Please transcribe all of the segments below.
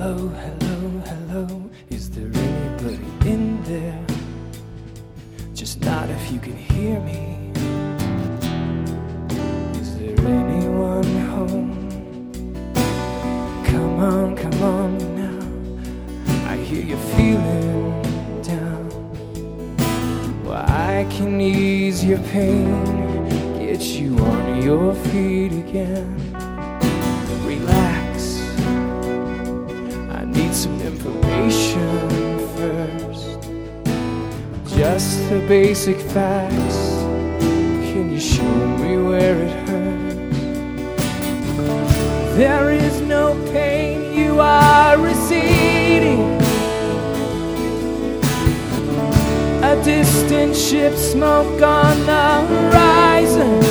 Hello, hello, hello. Is there anybody in there? Just not if you can hear me. Is there anyone home? Come on, come on now. I hear you feeling down. Well, I can ease your pain, get you on your feet again. The basic facts. Can you show me where it hurts? There is no pain, you are receding. A distant ship, smoke on the horizon.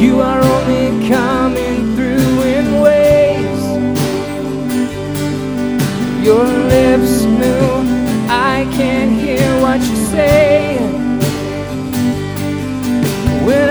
You are only coming through in waves. Your lips move, I can't hear what you're saying. When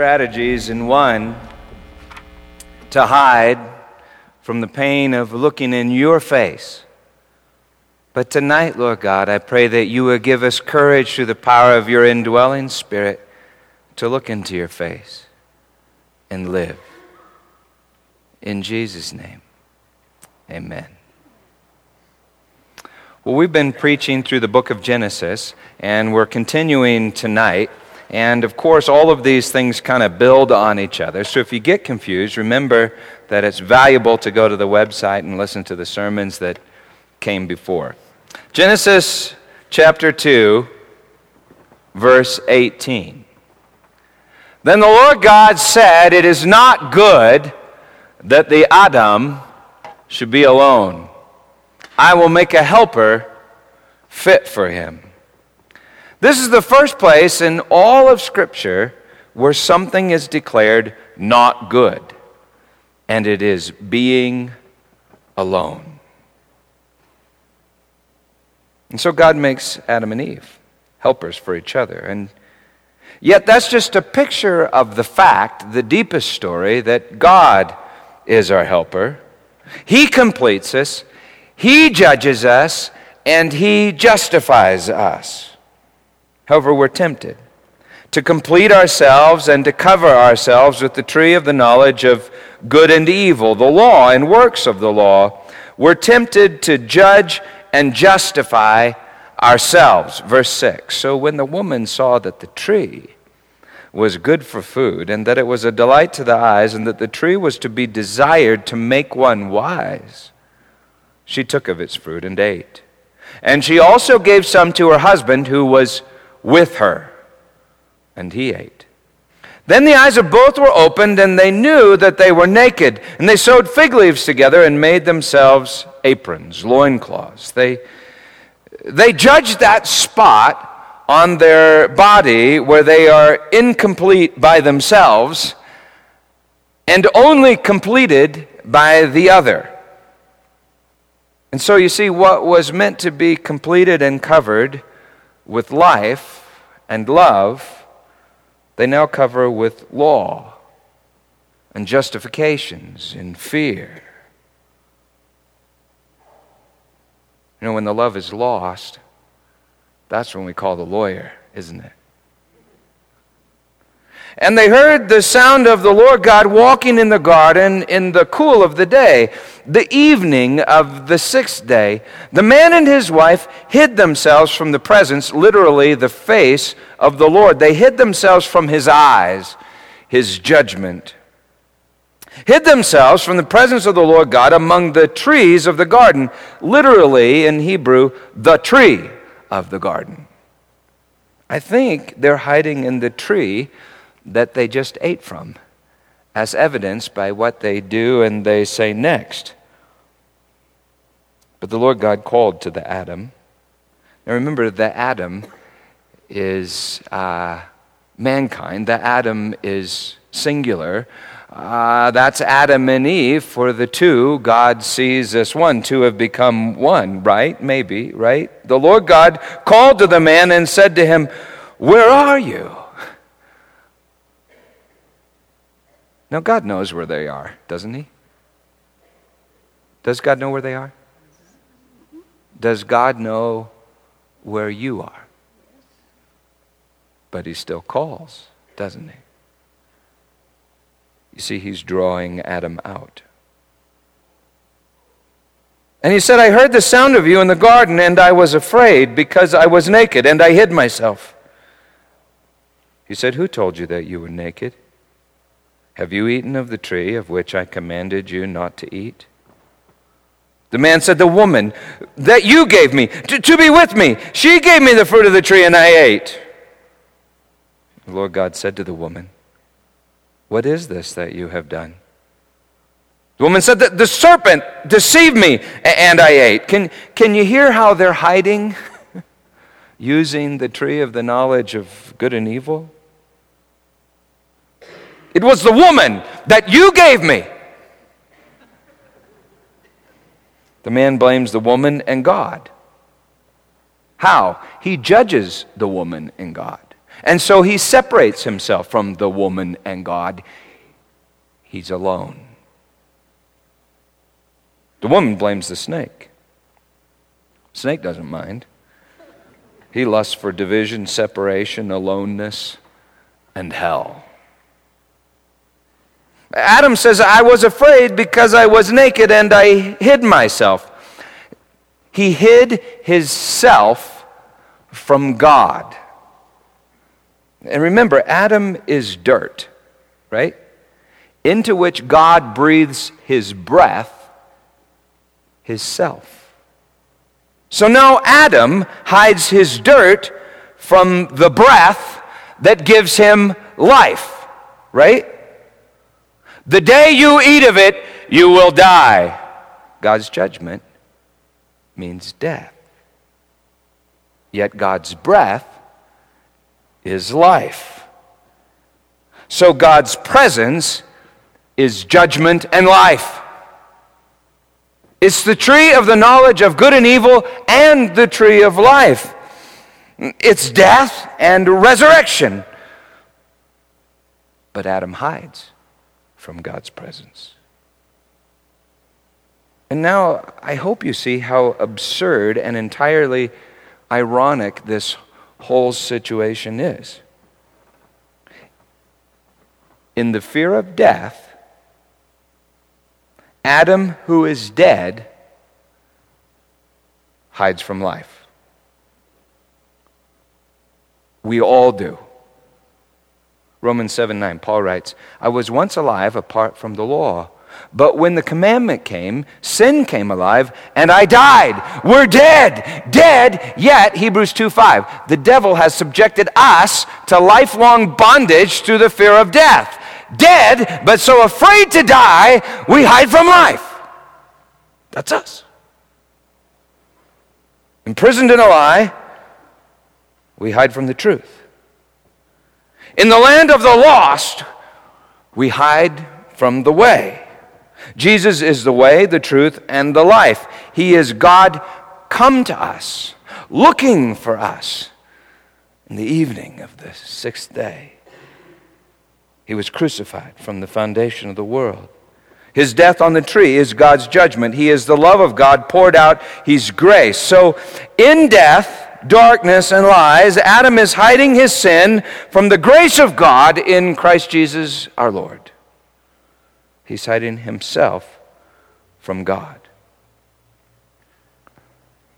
strategies in one to hide from the pain of looking in your face. But tonight, Lord God, I pray that you would give us courage through the power of your indwelling spirit to look into your face and live. In Jesus' name, amen. Well, we've been preaching through the book of Genesis, and we're continuing tonight. And of course, all of these things kind of build on each other. So if you get confused, remember that it's valuable to go to the website and listen to the sermons that came before. Genesis chapter 2, verse 18. Then the Lord God said, It is not good that the Adam should be alone. I will make a helper fit for him. This is the first place in all of Scripture where something is declared not good, and it is being alone. And so God makes Adam and Eve helpers for each other. And yet, that's just a picture of the fact, the deepest story, that God is our helper. He completes us, He judges us, and He justifies us. However, we're tempted to complete ourselves and to cover ourselves with the tree of the knowledge of good and evil, the law and works of the law. We're tempted to judge and justify ourselves. Verse 6 So when the woman saw that the tree was good for food, and that it was a delight to the eyes, and that the tree was to be desired to make one wise, she took of its fruit and ate. And she also gave some to her husband who was with her, and he ate. Then the eyes of both were opened, and they knew that they were naked. And they sewed fig leaves together and made themselves aprons, loincloths. They, they judged that spot on their body where they are incomplete by themselves and only completed by the other. And so you see, what was meant to be completed and covered with life and love, they now cover with law and justifications and fear. You know, when the love is lost, that's when we call the lawyer, isn't it? And they heard the sound of the Lord God walking in the garden in the cool of the day, the evening of the sixth day. The man and his wife hid themselves from the presence, literally the face of the Lord. They hid themselves from his eyes, his judgment hid themselves from the presence of the Lord God among the trees of the garden, literally in Hebrew, the tree of the garden. I think they're hiding in the tree that they just ate from, as evidenced by what they do and they say next. But the Lord God called to the Adam. Now remember, the Adam is uh, mankind, the Adam is singular. Uh, that's Adam and Eve. For the two, God sees as one. Two have become one, right? Maybe, right? The Lord God called to the man and said to him, Where are you? Now, God knows where they are, doesn't He? Does God know where they are? Does God know where you are? But He still calls, doesn't He? You see, he's drawing Adam out. And he said, I heard the sound of you in the garden, and I was afraid because I was naked, and I hid myself. He said, Who told you that you were naked? Have you eaten of the tree of which I commanded you not to eat? The man said, The woman that you gave me to, to be with me, she gave me the fruit of the tree, and I ate. The Lord God said to the woman, what is this that you have done? The woman said, The, the serpent deceived me and I ate. Can, can you hear how they're hiding using the tree of the knowledge of good and evil? It was the woman that you gave me. The man blames the woman and God. How? He judges the woman and God. And so he separates himself from the woman and God. He's alone. The woman blames the snake. Snake doesn't mind. He lusts for division, separation, aloneness, and hell. Adam says, I was afraid because I was naked and I hid myself. He hid his self from God. And remember, Adam is dirt, right? Into which God breathes his breath, his self. So now Adam hides his dirt from the breath that gives him life, right? The day you eat of it, you will die. God's judgment means death. Yet God's breath is life. So God's presence is judgment and life. It's the tree of the knowledge of good and evil and the tree of life. It's death and resurrection. But Adam hides from God's presence. And now I hope you see how absurd and entirely ironic this whole situation is. In the fear of death, Adam, who is dead, hides from life. We all do. Romans 7 9, Paul writes, I was once alive apart from the law. But when the commandment came, sin came alive, and I died. We're dead. Dead, yet, Hebrews 2 5, the devil has subjected us to lifelong bondage through the fear of death. Dead, but so afraid to die, we hide from life. That's us. Imprisoned in a lie, we hide from the truth. In the land of the lost, we hide from the way. Jesus is the way, the truth, and the life. He is God come to us, looking for us in the evening of the sixth day. He was crucified from the foundation of the world. His death on the tree is God's judgment. He is the love of God poured out, He's grace. So, in death, darkness, and lies, Adam is hiding his sin from the grace of God in Christ Jesus our Lord. He's hiding himself from God.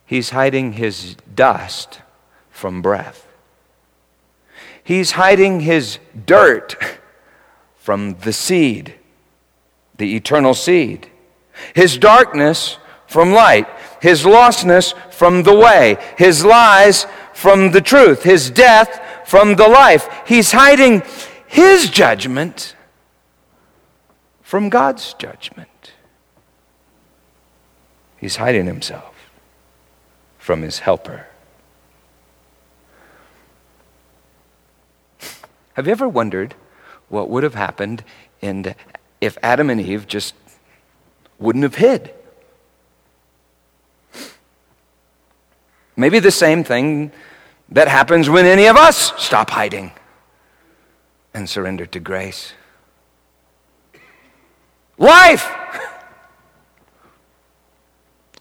He's hiding his dust from breath. He's hiding his dirt from the seed, the eternal seed. His darkness from light, his lostness from the way, his lies from the truth, his death from the life. He's hiding his judgment from God's judgment. He's hiding himself from his helper. Have you ever wondered what would have happened if Adam and Eve just wouldn't have hid? Maybe the same thing that happens when any of us stop hiding and surrender to grace. Life!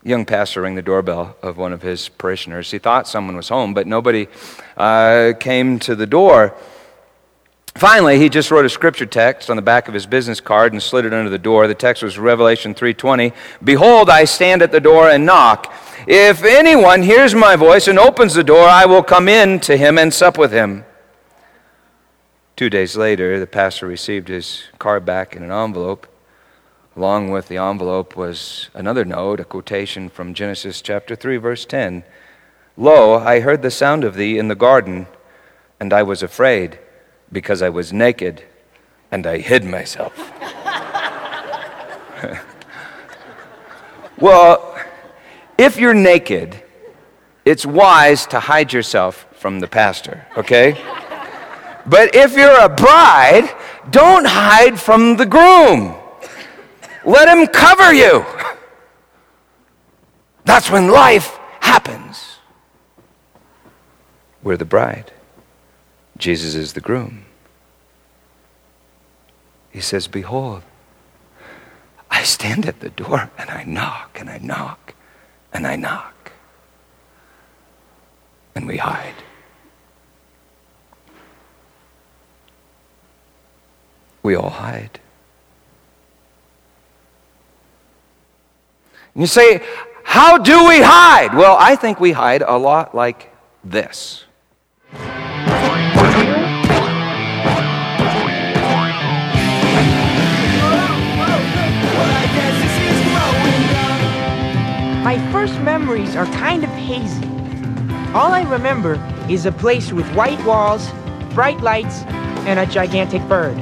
Young pastor rang the doorbell of one of his parishioners. He thought someone was home, but nobody uh, came to the door. Finally, he just wrote a scripture text on the back of his business card and slid it under the door. The text was Revelation 3:20. Behold, I stand at the door and knock. If anyone hears my voice and opens the door, I will come in to him and sup with him. Two days later, the pastor received his card back in an envelope. Along with the envelope was another note, a quotation from Genesis chapter 3, verse 10. Lo, I heard the sound of thee in the garden, and I was afraid, because I was naked, and I hid myself. well, if you're naked, it's wise to hide yourself from the pastor, okay? But if you're a bride, don't hide from the groom. Let him cover you. That's when life happens. We're the bride. Jesus is the groom. He says, Behold, I stand at the door and I knock and I knock and I knock. and we hide. We all hide. And you say, How do we hide? Well, I think we hide a lot like this. My first memories are kind of hazy. All I remember is a place with white walls, bright lights, and a gigantic bird.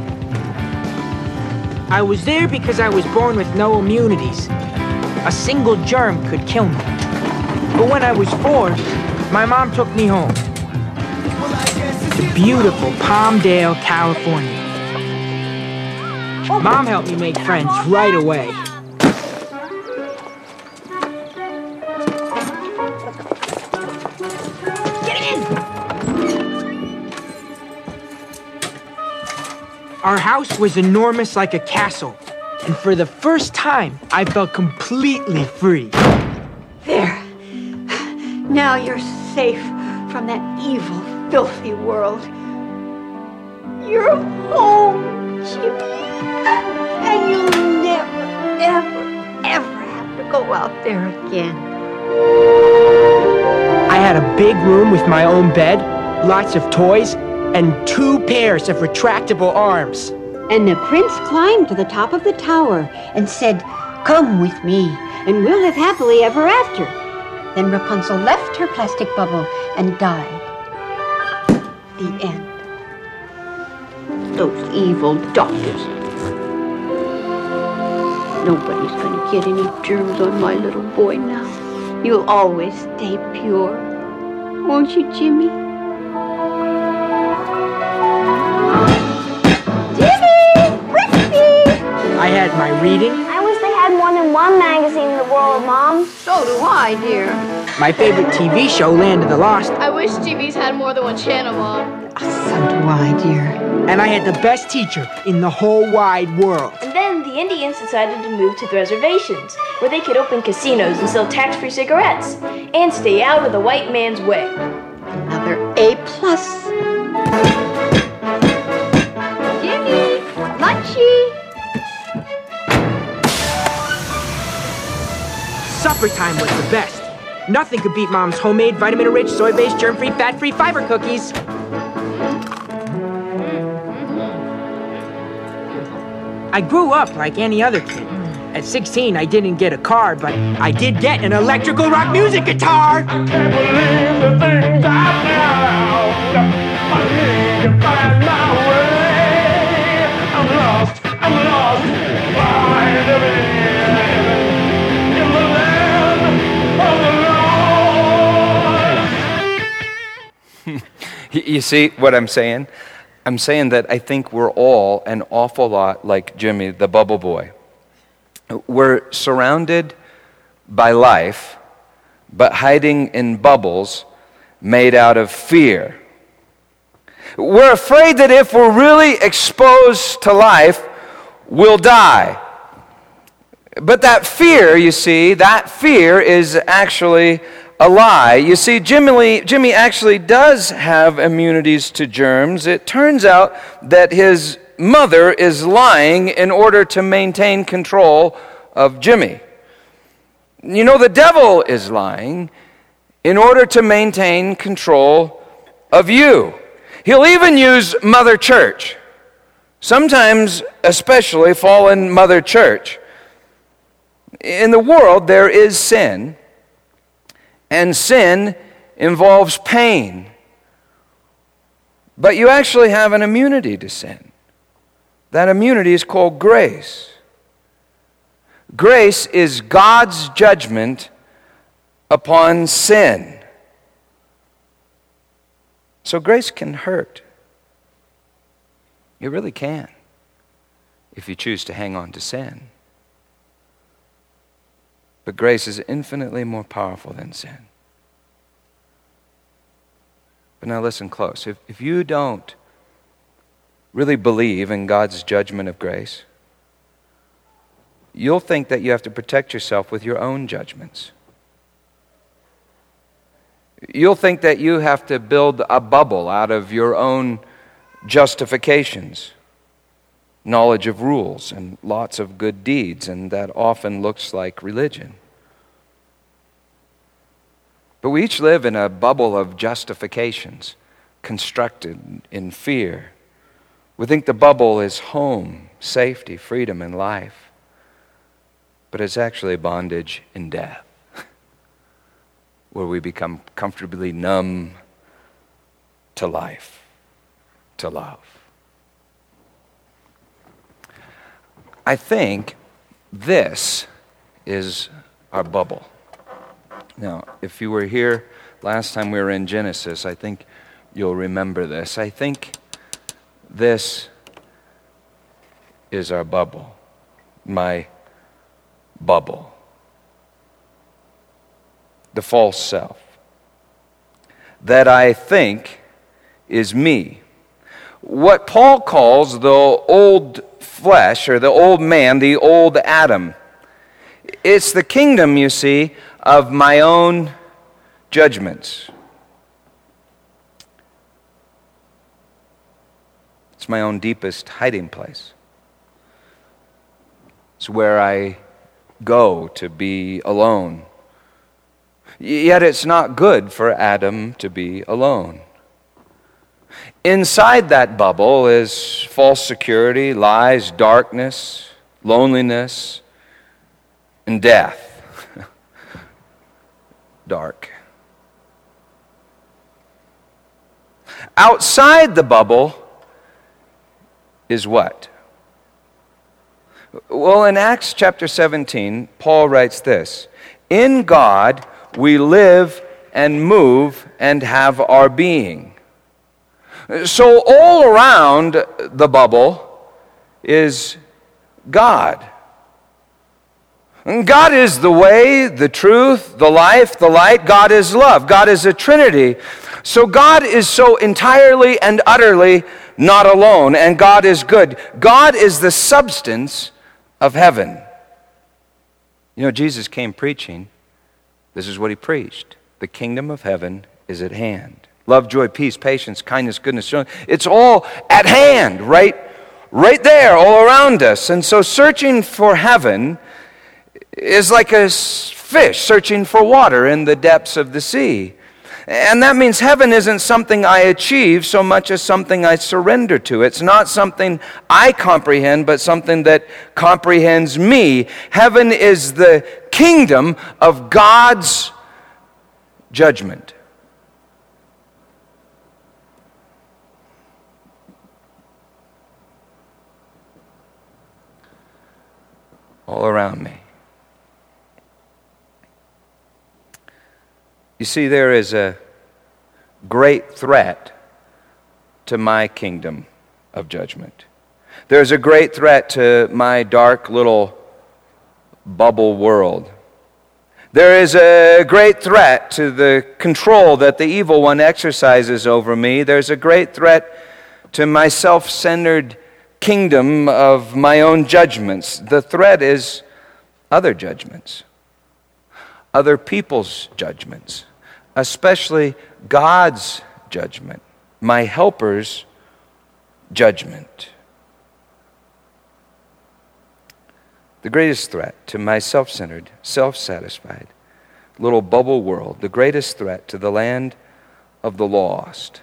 I was there because I was born with no immunities. A single germ could kill me. But when I was four, my mom took me home to beautiful Palmdale, California. Oh, mom helped me make friends right away. Our house was enormous like a castle, and for the first time, I felt completely free. There. Now you're safe from that evil, filthy world. You're home, Jimmy. And you'll never, ever, ever have to go out there again. I had a big room with my own bed, lots of toys, and two pairs of retractable arms. And the prince climbed to the top of the tower and said, Come with me, and we'll live happily ever after. Then Rapunzel left her plastic bubble and died. The end. Those evil doctors. Nobody's gonna get any germs on my little boy now. You'll always stay pure. Won't you, Jimmy? My reading, I wish they had more than one magazine in the world, Mom. So do I, dear. my favorite TV show, Land of the Lost, I wish TVs had more than one channel, Mom. Ah, so do I, dear. and I had the best teacher in the whole wide world. And then the Indians decided to move to the reservations, where they could open casinos and sell tax-free cigarettes, and stay out of the white man's way. Another A plus. Supper time was the best. Nothing could beat Mom's homemade, vitamin-rich, soy-based, germ-free, fat-free fiber cookies. I grew up like any other kid. At 16, I didn't get a car, but I did get an electrical rock music guitar. Can't believe the things I. I need to find my way. You see what I'm saying? I'm saying that I think we're all an awful lot like Jimmy, the bubble boy. We're surrounded by life, but hiding in bubbles made out of fear. We're afraid that if we're really exposed to life, we'll die. But that fear, you see, that fear is actually a lie. You see, Jimmy, Jimmy actually does have immunities to germs. It turns out that his mother is lying in order to maintain control of Jimmy. You know, the devil is lying in order to maintain control of you. He'll even use Mother Church, sometimes, especially fallen Mother Church. In the world, there is sin, and sin involves pain. But you actually have an immunity to sin. That immunity is called grace. Grace is God's judgment upon sin. So grace can hurt. It really can if you choose to hang on to sin. But grace is infinitely more powerful than sin. But now listen close. If, if you don't really believe in God's judgment of grace, you'll think that you have to protect yourself with your own judgments. You'll think that you have to build a bubble out of your own justifications, knowledge of rules, and lots of good deeds, and that often looks like religion. But we each live in a bubble of justifications constructed in fear. We think the bubble is home, safety, freedom, and life. But it's actually bondage and death, where we become comfortably numb to life, to love. I think this is our bubble. Now, if you were here last time we were in Genesis, I think you'll remember this. I think this is our bubble, my bubble, the false self. That I think is me. What Paul calls the old flesh or the old man, the old Adam. It's the kingdom, you see, of my own judgments. It's my own deepest hiding place. It's where I go to be alone. Yet it's not good for Adam to be alone. Inside that bubble is false security, lies, darkness, loneliness, and death dark. Outside the bubble is what? Well, in Acts chapter 17, Paul writes this In God we live and move and have our being. So, all around the bubble is God. God is the way, the truth, the life, the light. God is love. God is a Trinity. So God is so entirely and utterly not alone, and God is good. God is the substance of heaven. You know, Jesus came preaching. This is what he preached The kingdom of heaven is at hand. Love, joy, peace, patience, kindness, goodness. It's all at hand, right? Right there, all around us. And so, searching for heaven is like a fish searching for water in the depths of the sea. And that means heaven isn't something I achieve so much as something I surrender to. It's not something I comprehend, but something that comprehends me. Heaven is the kingdom of God's judgment. All around me. You see, there is a great threat to my kingdom of judgment. There's a great threat to my dark little bubble world. There is a great threat to the control that the evil one exercises over me. There's a great threat to my self centered kingdom of my own judgments. The threat is other judgments, other people's judgments especially God's judgment, my helper's judgment. The greatest threat to my self centered, self satisfied little bubble world, the greatest threat to the land of the lost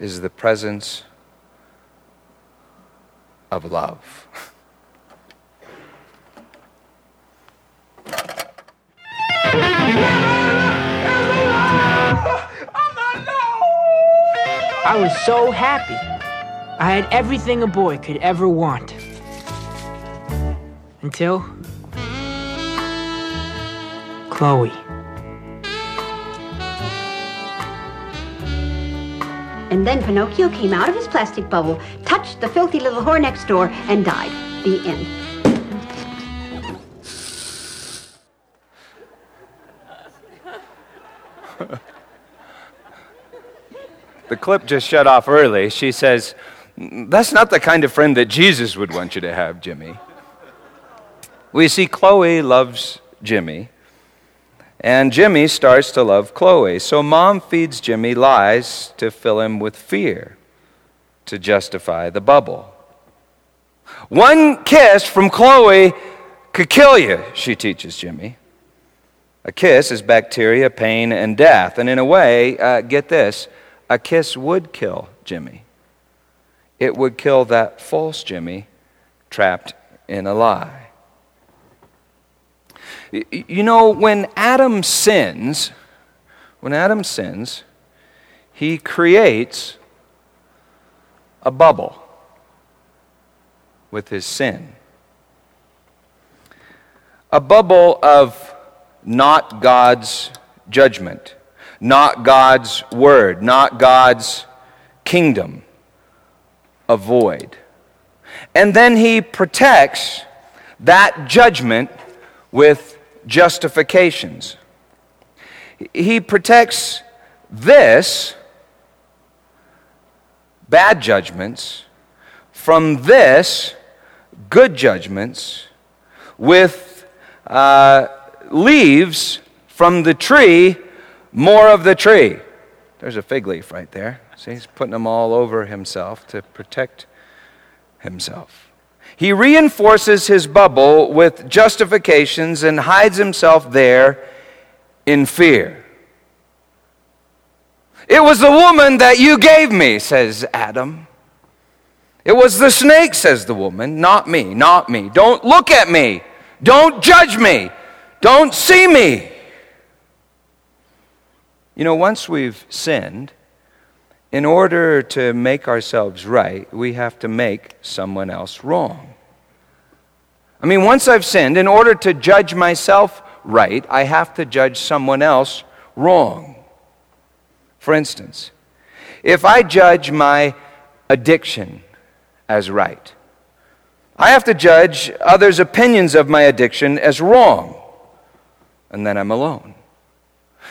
is the presence of love. I was so happy. I had everything a boy could ever want. Until. Chloe. And then Pinocchio came out of his plastic bubble, touched the filthy little whore next door, and died. The end. The clip just shut off early. She says, That's not the kind of friend that Jesus would want you to have, Jimmy. We see Chloe loves Jimmy. And Jimmy starts to love Chloe. So mom feeds Jimmy lies to fill him with fear, to justify the bubble. One kiss from Chloe could kill you, she teaches Jimmy. A kiss is bacteria, pain, and death. And in a way, uh, get this a kiss would kill Jimmy. It would kill that false Jimmy trapped in a lie. You know, when Adam sins, when Adam sins, he creates a bubble with his sin. A bubble of not God's judgment, not God's word, not God's kingdom, Avoid. And then he protects that judgment with justifications. He protects this, bad judgments, from this, good judgments, with uh, leaves from the tree, more of the tree. There's a fig leaf right there. See, he's putting them all over himself to protect himself. He reinforces his bubble with justifications and hides himself there in fear. It was the woman that you gave me, says Adam. It was the snake, says the woman, not me, not me. Don't look at me. Don't judge me. Don't see me. You know, once we've sinned, in order to make ourselves right, we have to make someone else wrong. I mean, once I've sinned, in order to judge myself right, I have to judge someone else wrong. For instance, if I judge my addiction as right, I have to judge others' opinions of my addiction as wrong, and then I'm alone.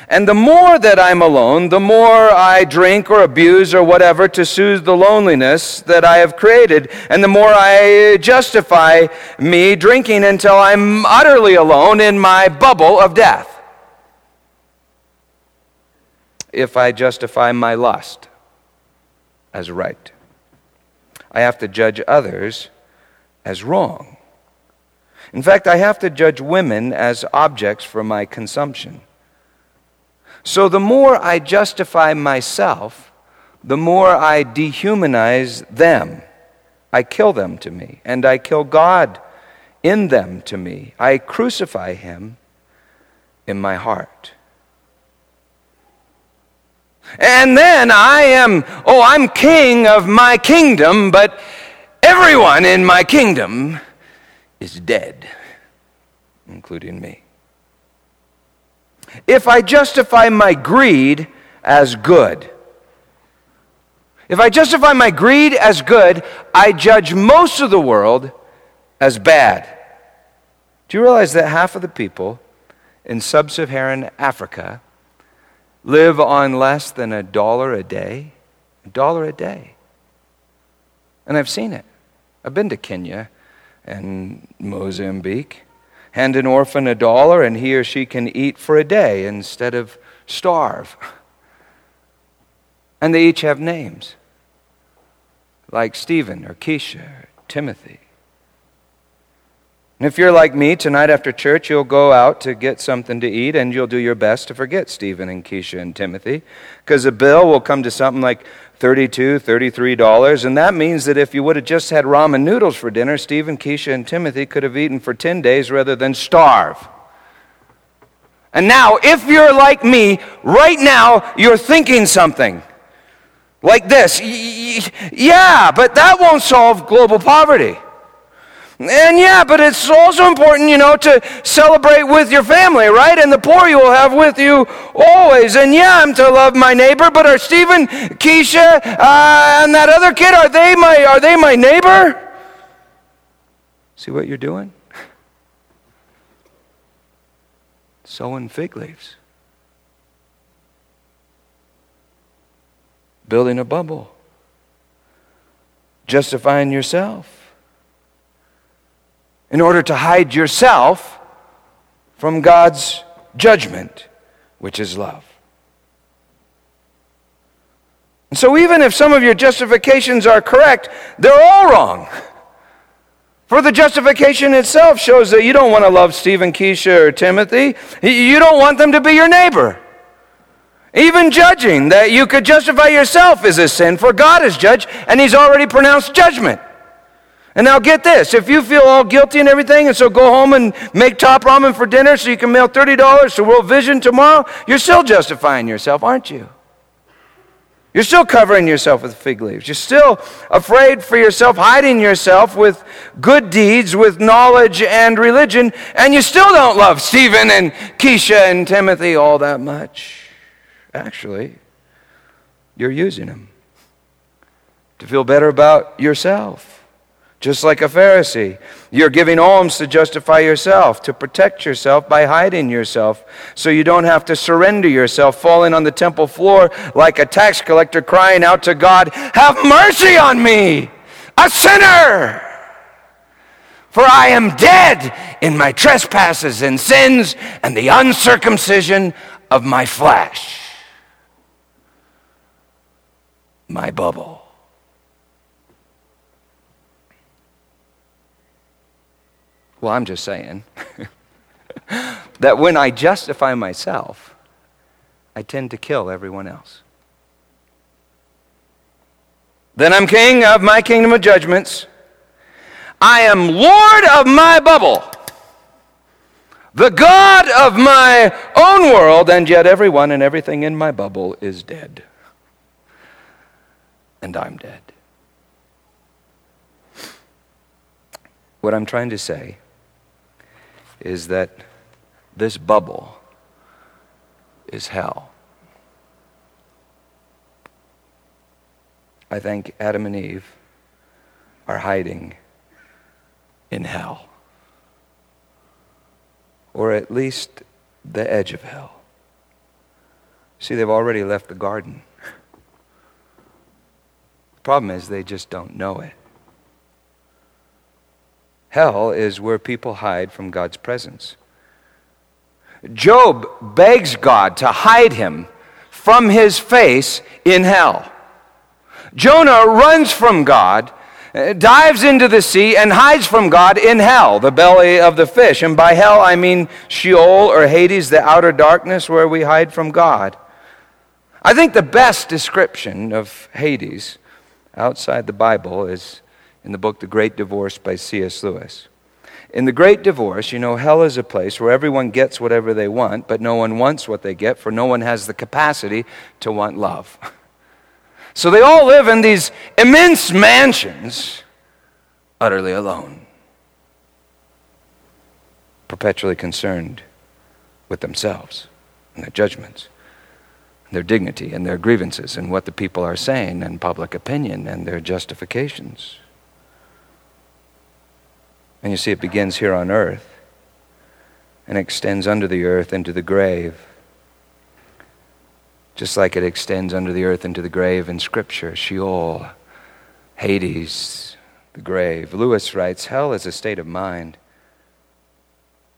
And the more that I'm alone, the more I drink or abuse or whatever to soothe the loneliness that I have created. And the more I justify me drinking until I'm utterly alone in my bubble of death. If I justify my lust as right, I have to judge others as wrong. In fact, I have to judge women as objects for my consumption. So the more I justify myself, the more I dehumanize them. I kill them to me, and I kill God in them to me. I crucify him in my heart. And then I am, oh, I'm king of my kingdom, but everyone in my kingdom is dead, including me. If I justify my greed as good, if I justify my greed as good, I judge most of the world as bad. Do you realize that half of the people in sub Saharan Africa live on less than a dollar a day? A dollar a day. And I've seen it. I've been to Kenya and Mozambique hand an orphan a dollar and he or she can eat for a day instead of starve. And they each have names, like Stephen or Keisha or Timothy. And if you're like me, tonight after church, you'll go out to get something to eat and you'll do your best to forget Stephen and Keisha and Timothy. Because the bill will come to something like $32, $33. And that means that if you would have just had ramen noodles for dinner, Stephen, Keisha, and Timothy could have eaten for 10 days rather than starve. And now, if you're like me, right now, you're thinking something like this. Yeah, but that won't solve global poverty. And yeah, but it's also important, you know, to celebrate with your family, right? And the poor you will have with you always. And yeah, I'm to love my neighbor, but are Stephen, Keisha, uh, and that other kid, are they my are they my neighbor? See what you're doing? Sewing fig leaves. Building a bubble. Justifying yourself in order to hide yourself from God's judgment, which is love. And so, even if some of your justifications are correct, they're all wrong. For the justification itself shows that you don't want to love Stephen, Keisha, or Timothy. You don't want them to be your neighbor. Even judging that you could justify yourself is a sin, for God is judge, and He's already pronounced judgment. And now get this if you feel all guilty and everything, and so go home and make top ramen for dinner so you can mail $30 to World Vision tomorrow, you're still justifying yourself, aren't you? You're still covering yourself with fig leaves. You're still afraid for yourself, hiding yourself with good deeds, with knowledge and religion, and you still don't love Stephen and Keisha and Timothy all that much. Actually, you're using them to feel better about yourself just like a Pharisee. You're giving alms to justify yourself, to protect yourself by hiding yourself, so you don't have to surrender yourself, falling on the temple floor like a tax collector crying out to God, Have mercy on me, a sinner! For I am dead in my trespasses and sins and the uncircumcision of my flesh. My bubble. Well, I'm just saying that when I justify myself, I tend to kill everyone else. Then I'm king of my kingdom of judgments. I am Lord of my bubble, the God of my own world, and yet everyone and everything in my bubble is dead. And I'm dead. What I'm trying to say is that this bubble is hell. I think Adam and Eve are hiding in hell, or at least the edge of hell. See, they've already left the garden. The problem is they just don't know it. Hell is where people hide from God's presence. Job begs God to hide him from his face in hell. Jonah runs from God, uh, dives into the sea, and hides from God in hell, the belly of the fish. And by hell, I mean Sheol or Hades, the outer darkness where we hide from God. I think the best description of Hades outside the Bible is in the book The Great Divorce by C.S. Lewis. In The Great Divorce, you know, hell is a place where everyone gets whatever they want, but no one wants what they get, for no one has the capacity to want love. So they all live in these immense mansions, utterly alone, perpetually concerned with themselves and their judgments, their dignity and their grievances, and what the people are saying, and public opinion, and their justifications. And you see, it begins here on earth and extends under the earth into the grave. Just like it extends under the earth into the grave in Scripture Sheol, Hades, the grave. Lewis writes Hell is a state of mind.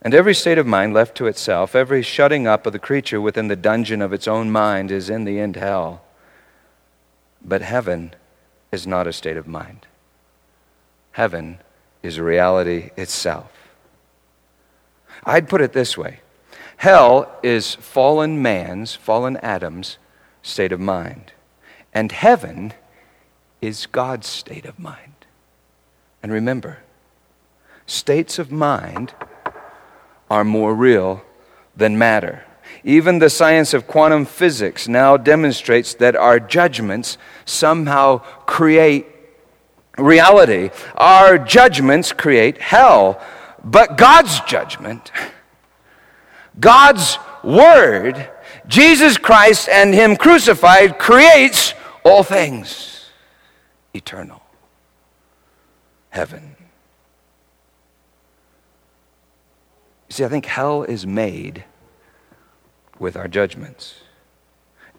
And every state of mind left to itself, every shutting up of the creature within the dungeon of its own mind is in the end hell. But heaven is not a state of mind. Heaven is reality itself. I'd put it this way Hell is fallen man's, fallen Adam's state of mind. And heaven is God's state of mind. And remember, states of mind are more real than matter. Even the science of quantum physics now demonstrates that our judgments somehow create reality. Our judgments create hell, but God's judgment, God's word, Jesus Christ and Him crucified creates all things eternal. Heaven. See, I think hell is made with our judgments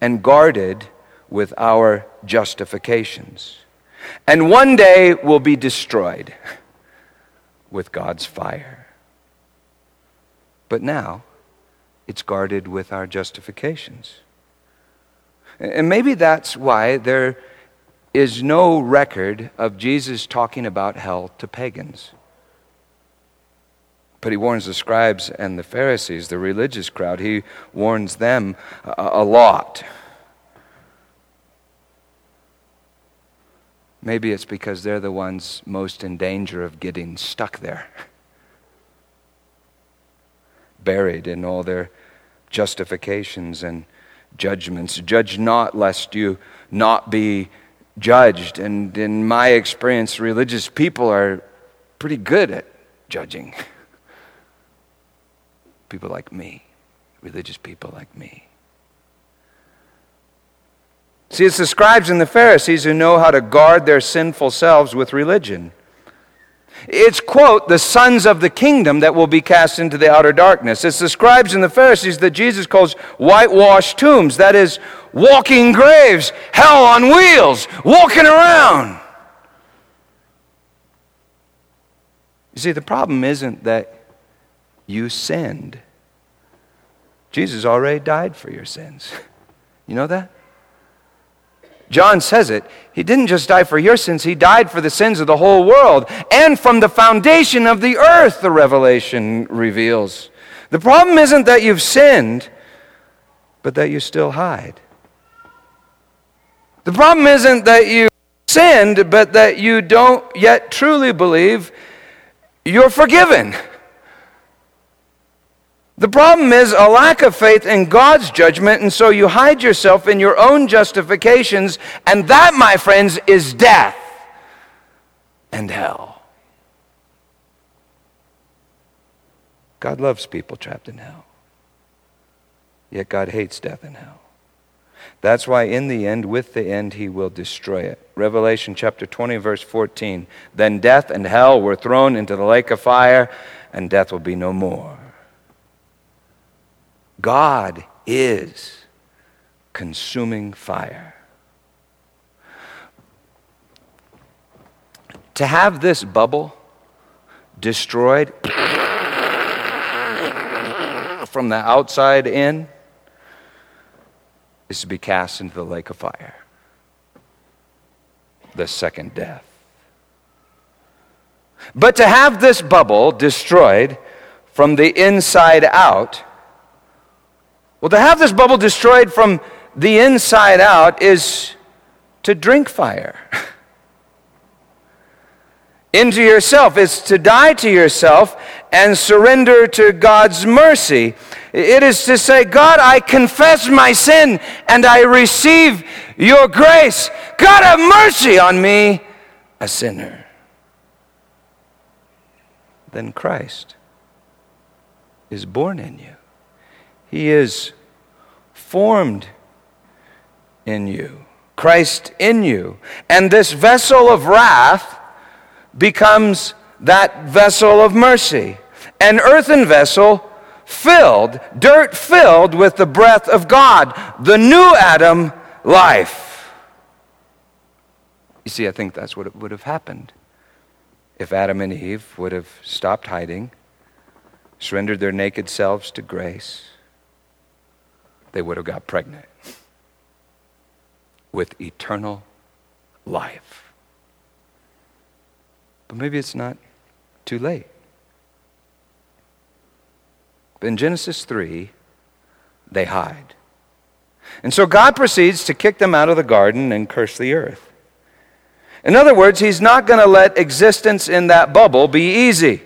and guarded with our justifications and one day will be destroyed with God's fire. But now, it's guarded with our justifications. And maybe that's why there is no record of Jesus talking about hell to pagans. But he warns the scribes and the Pharisees, the religious crowd, he warns them a, lot. Maybe it's because they're the ones most in danger of getting stuck there, buried in all their justifications and judgments. Judge not, lest you not be judged. And in my experience, religious people are pretty good at judging. People like me, religious people like me. See, it's the scribes and the Pharisees who know how to guard their sinful selves with religion. It's, quote, the sons of the kingdom that will be cast into the outer darkness. It's the scribes and the Pharisees that Jesus calls whitewashed tombs, that is, walking graves, hell on wheels, walking around. You see, the problem isn't that you sinned, Jesus already died for your sins. You know that? John says it. He didn't just die for your sins, he died for the sins of the whole world. And from the foundation of the earth, the revelation reveals. The problem isn't that you've sinned, but that you still hide. The problem isn't that you sinned, but that you don't yet truly believe you're forgiven. The problem is a lack of faith in God's judgment, and so you hide yourself in your own justifications, and that, my friends, is death and hell. God loves people trapped in hell, yet God hates death and hell. That's why, in the end, with the end, he will destroy it. Revelation chapter 20, verse 14. Then death and hell were thrown into the lake of fire, and death will be no more. God is consuming fire. To have this bubble destroyed from the outside in is to be cast into the lake of fire. The second death. But to have this bubble destroyed from the inside out well, to have this bubble destroyed from the inside out is to drink fire. Into yourself. It's to die to yourself and surrender to God's mercy. It is to say, God, I confess my sin and I receive your grace. God, have mercy on me, a sinner. Then Christ is born in you. He is formed in you, Christ in you. And this vessel of wrath becomes that vessel of mercy, an earthen vessel filled, dirt filled with the breath of God, the new Adam life. You see, I think that's what would have happened if Adam and Eve would have stopped hiding, surrendered their naked selves to grace they would have got pregnant with eternal life. But maybe it's not too late. But in Genesis 3, they hide. And so God proceeds to kick them out of the garden and curse the earth. In other words, He's not going to let existence in that bubble be easy.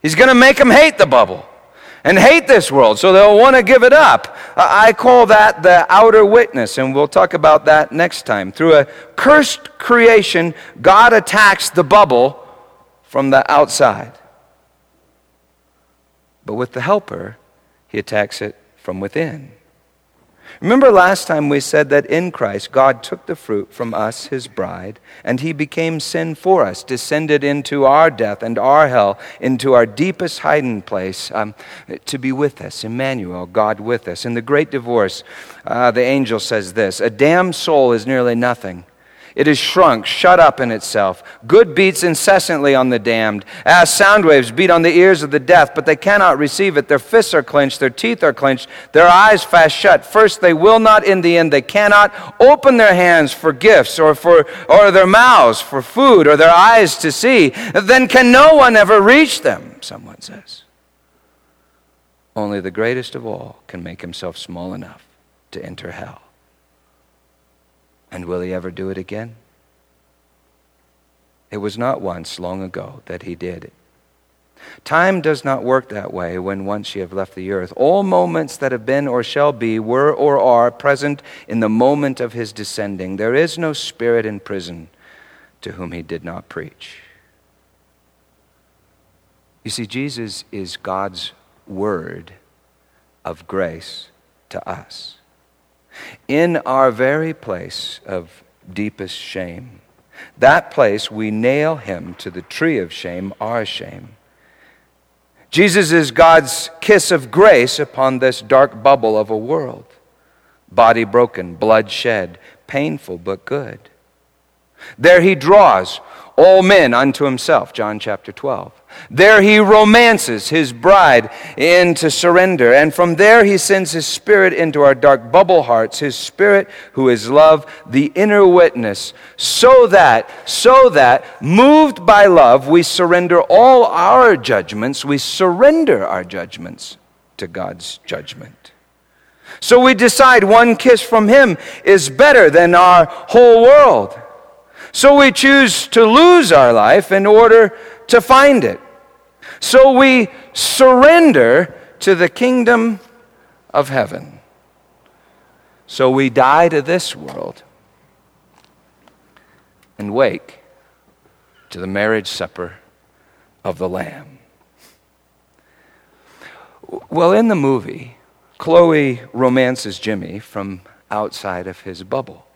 He's going to make them hate the bubble and hate this world, so they'll want to give it up. Uh, I call that the outer witness, and we'll talk about that next time. Through a cursed creation, God attacks the bubble from the outside. But with the helper, he attacks it from within. Remember last time we said that in Christ, God took the fruit from us, his bride, and he became sin for us, descended into our death and our hell, into our deepest hiding place um, to be with us. Emmanuel, God with us. In the great divorce, uh, the angel says this A damned soul is nearly nothing. It is shrunk, shut up in itself. Good beats incessantly on the damned, as sound waves beat on the ears of the deaf, but they cannot receive it. Their fists are clenched, their teeth are clenched, their eyes fast shut. First they will not, in the end they cannot open their hands for gifts, or for or their mouths for food, or their eyes to see. Then can no one ever reach them, someone says. Only the greatest of all can make himself small enough to enter hell. And will he ever do it again? It was not once long ago that he did it. Time does not work that way when once you have left the earth. All moments that have been or shall be were or are present in the moment of his descending. There is no spirit in prison to whom he did not preach. You see, Jesus is God's word of grace to us in our very place of deepest shame. That place we nail him to the tree of shame, our shame. Jesus is God's kiss of grace upon this dark bubble of a world. Body broken, blood shed, painful but good. There he draws all men unto himself, John chapter 12. There he romances his bride into surrender. And from there he sends his spirit into our dark bubble hearts, his spirit who is love, the inner witness, so that, so that, moved by love, we surrender all our judgments, we surrender our judgments to God's judgment. So we decide one kiss from him is better than our whole world. So we choose to lose our life in order to find it. So we surrender to the kingdom of heaven. So we die to this world and wake to the marriage supper of the Lamb. Well, in the movie, Chloe romances Jimmy from outside of his bubble.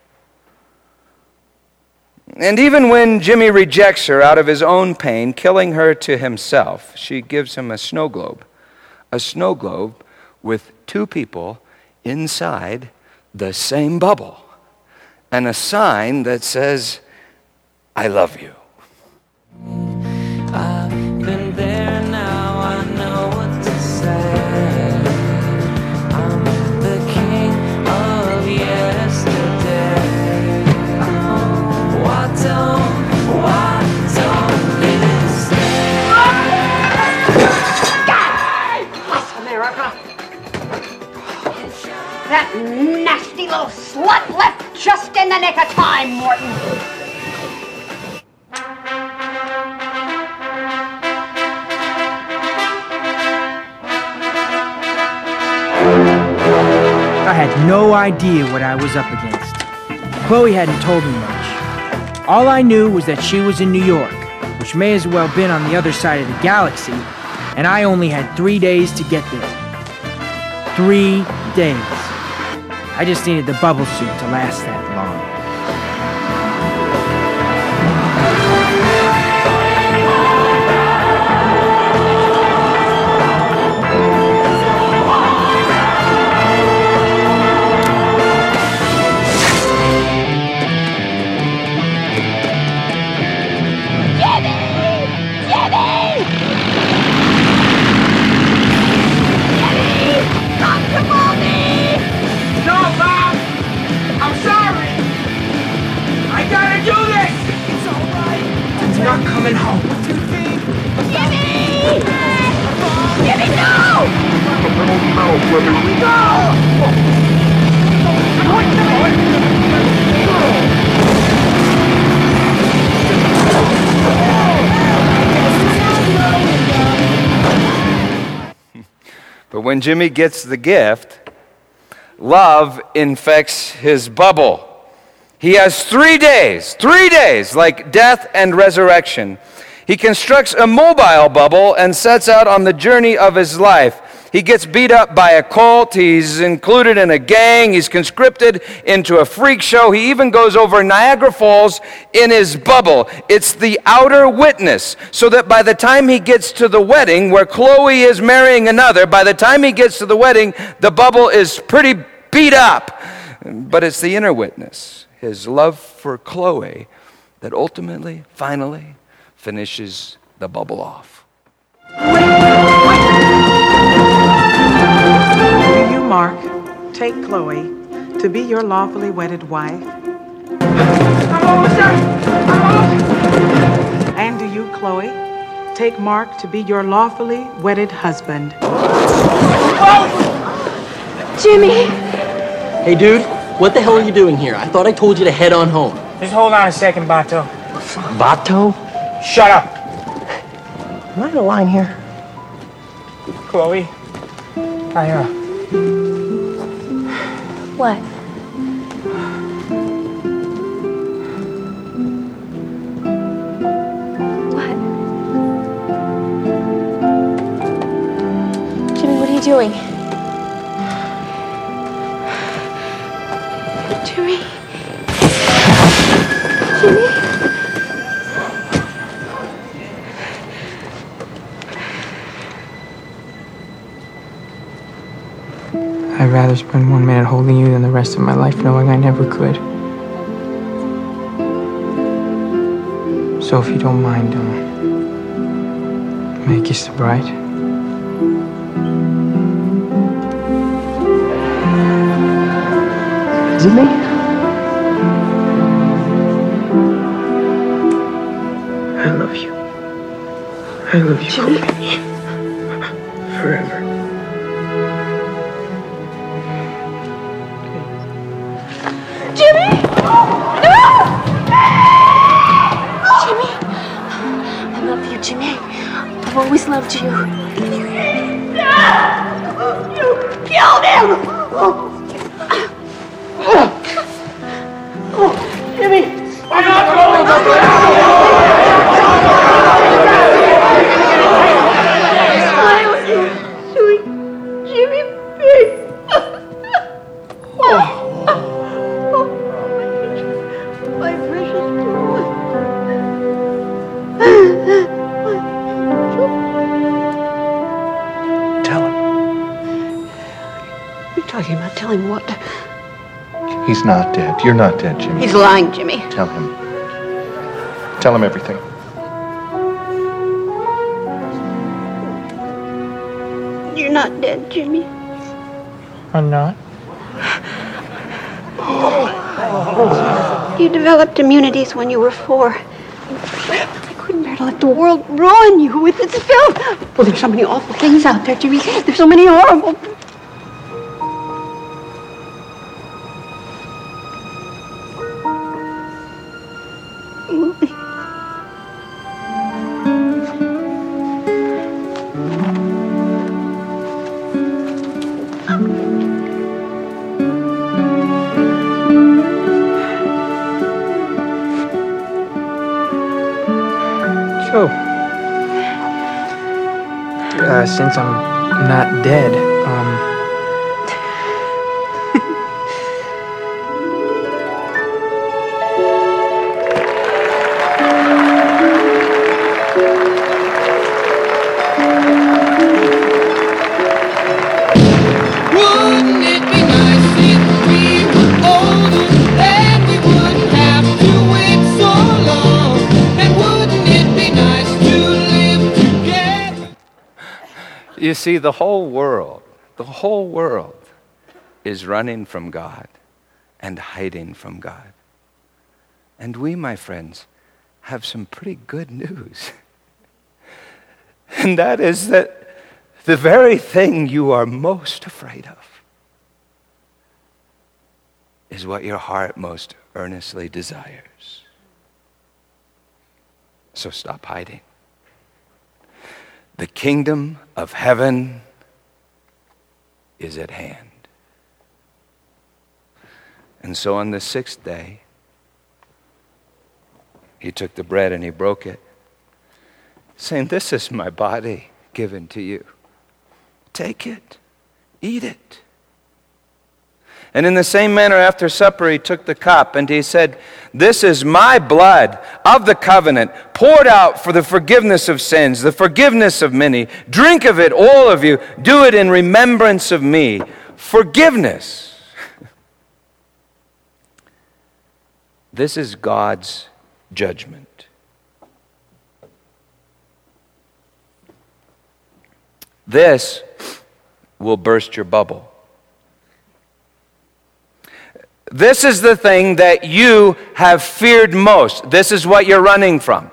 And even when Jimmy rejects her out of his own pain, killing her to himself, she gives him a snow globe. A snow globe with two people inside the same bubble. And a sign that says, I love you. Slut left just in the nick of time, Morton. I had no idea what I was up against. Chloe hadn't told me much. All I knew was that she was in New York, which may as well have been on the other side of the galaxy, and I only had three days to get there. Three days. I just needed the bubble suit to last that long. When Jimmy gets the gift, love infects his bubble. He has three days, three days, like death and resurrection. He constructs a mobile bubble and sets out on the journey of his life. He gets beat up by a cult. He's included in a gang. He's conscripted into a freak show. He even goes over Niagara Falls in his bubble. It's the outer witness, so that by the time he gets to the wedding, where Chloe is marrying another, by the time he gets to the wedding, the bubble is pretty beat up. But it's the inner witness his love for Chloe that ultimately, finally, finishes the bubble off. Do you, Mark, take Chloe to be your lawfully wedded wife? And do you, Chloe, take Mark to be your lawfully wedded husband? Jimmy! Hey, dude, what the hell are you doing here? I thought I told you to head on home. Just hold on a second, Bato. Bato? Shut up, Am I in a line here? Chloe. I, uh, What? Rather spend one minute holding you than the rest of my life knowing I never could. So if you don't mind, um, may I kiss the bride? me? I love you. I love you, Chloe. I've always loved you. You killed him! He's not dead. You're not dead, Jimmy. He's lying, Jimmy. Tell him. Tell him everything. You're not dead, Jimmy. I'm not. You developed immunities when you were four. I couldn't bear to let the world ruin you with its filth. Well, there's so many awful things out there, Jimmy. There's so many horrible. Since I'm not dead, You see, the whole world, the whole world is running from God and hiding from God. And we, my friends, have some pretty good news. And that is that the very thing you are most afraid of is what your heart most earnestly desires. So stop hiding. The kingdom of heaven is at hand. And so on the sixth day, he took the bread and he broke it, saying, This is my body given to you. Take it, eat it. And in the same manner, after supper, he took the cup and he said, This is my blood of the covenant, poured out for the forgiveness of sins, the forgiveness of many. Drink of it, all of you. Do it in remembrance of me. Forgiveness. This is God's judgment. This will burst your bubble. This is the thing that you have feared most. This is what you're running from.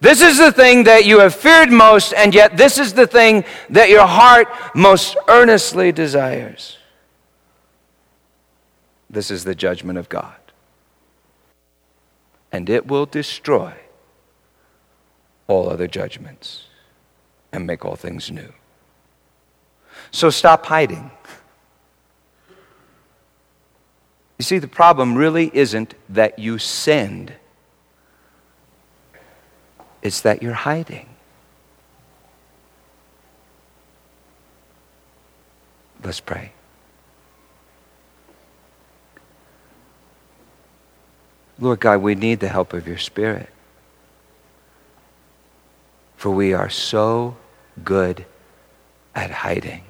This is the thing that you have feared most, and yet this is the thing that your heart most earnestly desires. This is the judgment of God. And it will destroy all other judgments and make all things new. So stop hiding. You see, the problem really isn't that you sinned, it's that you're hiding. Let's pray. Lord God, we need the help of your Spirit. For we are so good at hiding.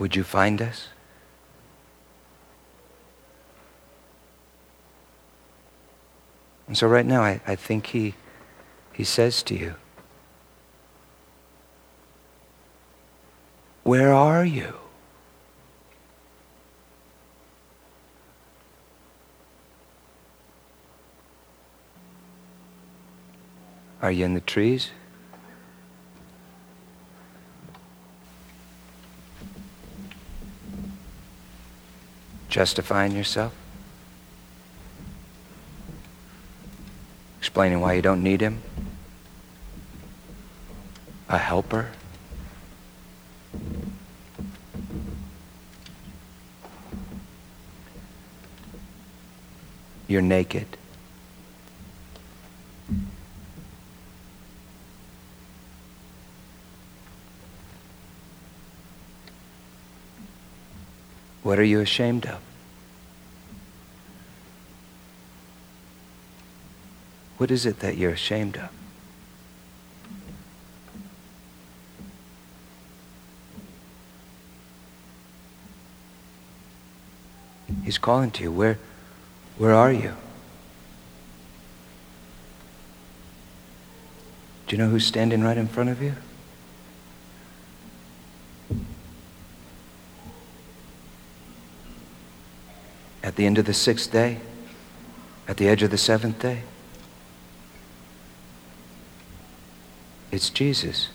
Would you find us? And so, right now, I, I think he, he says to you, Where are you? Are you in the trees? Justifying yourself? Explaining why you don't need him? A helper? You're naked. What are you ashamed of? What is it that you're ashamed of? He's calling to you. Where, where are you? Do you know who's standing right in front of you? At the end of the sixth day? At the edge of the seventh day? It's Jesus.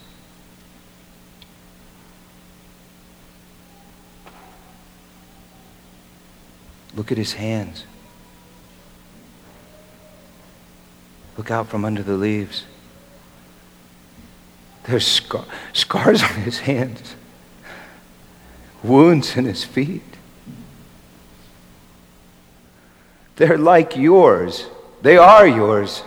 Look at his hands. Look out from under the leaves. There's scar- scars on his hands, wounds in his feet. They're like yours, they are yours.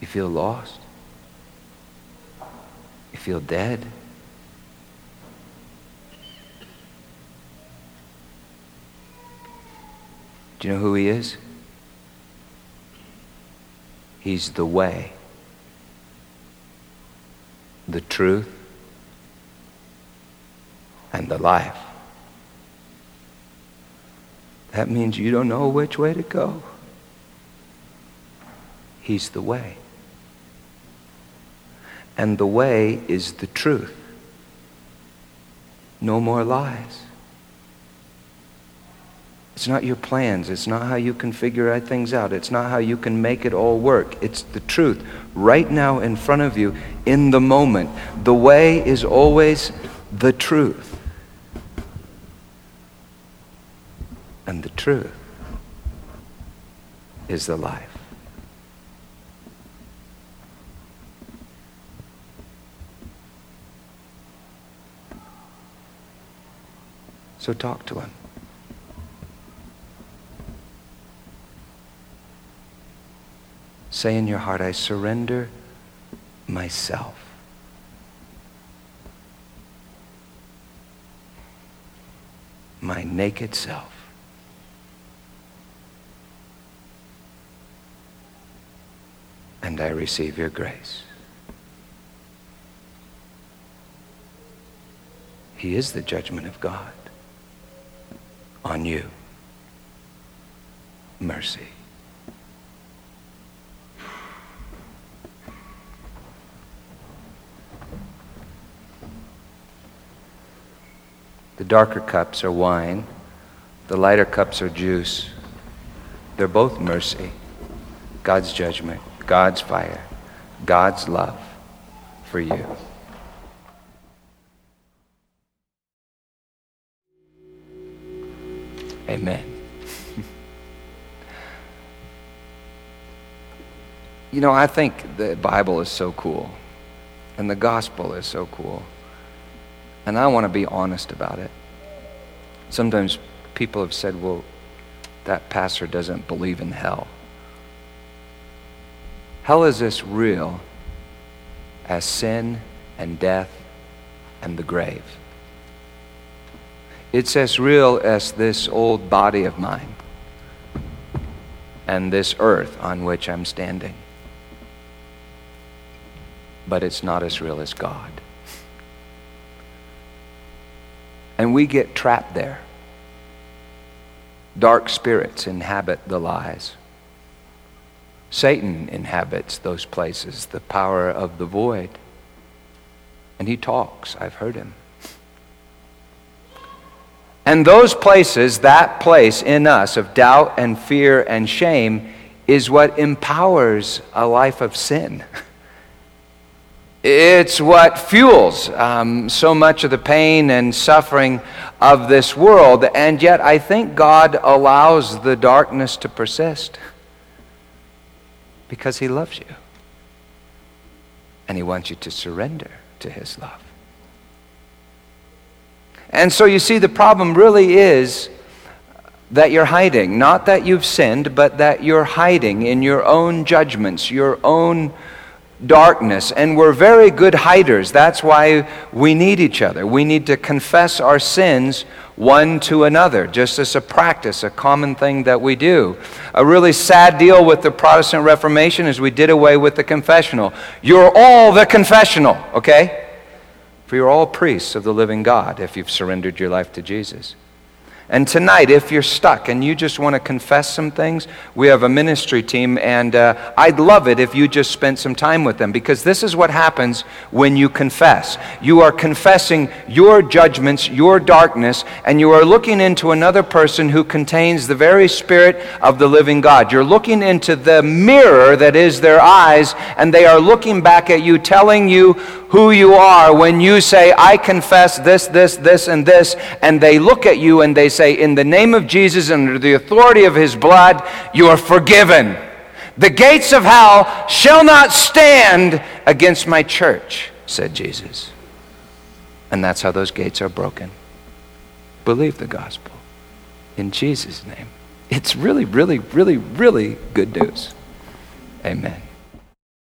You feel lost? You feel dead? Do you know who he is? He's the way, the truth, and the life. That means you don't know which way to go. He's the way. And the way is the truth. No more lies. It's not your plans. It's not how you can figure things out. It's not how you can make it all work. It's the truth right now in front of you in the moment. The way is always the truth. And the truth is the life. So talk to him. Say in your heart, I surrender myself. My naked self. And I receive your grace. He is the judgment of God on you. Mercy. The darker cups are wine, the lighter cups are juice. They're both mercy, God's judgment, God's fire, God's love for you. Amen. you know, I think the Bible is so cool, and the gospel is so cool. And I want to be honest about it. Sometimes people have said, well, that pastor doesn't believe in hell. Hell is as real as sin and death and the grave. It's as real as this old body of mine and this earth on which I'm standing. But it's not as real as God. And we get trapped there. Dark spirits inhabit the lies. Satan inhabits those places, the power of the void. And he talks. I've heard him. And those places, that place in us of doubt and fear and shame, is what empowers a life of sin. It's what fuels um, so much of the pain and suffering of this world. And yet, I think God allows the darkness to persist because He loves you. And He wants you to surrender to His love. And so you see, the problem really is that you're hiding. Not that you've sinned, but that you're hiding in your own judgments, your own darkness. And we're very good hiders. That's why we need each other. We need to confess our sins one to another, just as a practice, a common thing that we do. A really sad deal with the Protestant Reformation is we did away with the confessional. You're all the confessional, okay? For you're all priests of the living God if you've surrendered your life to Jesus. And tonight, if you're stuck and you just want to confess some things, we have a ministry team, and uh, I'd love it if you just spent some time with them because this is what happens when you confess. You are confessing your judgments, your darkness, and you are looking into another person who contains the very spirit of the living God. You're looking into the mirror that is their eyes, and they are looking back at you, telling you who you are when you say, I confess this, this, this, and this, and they look at you and they say, In the name of Jesus, under the authority of his blood, you are forgiven. The gates of hell shall not stand against my church, said Jesus. And that's how those gates are broken. Believe the gospel in Jesus' name. It's really, really, really, really good news. Amen.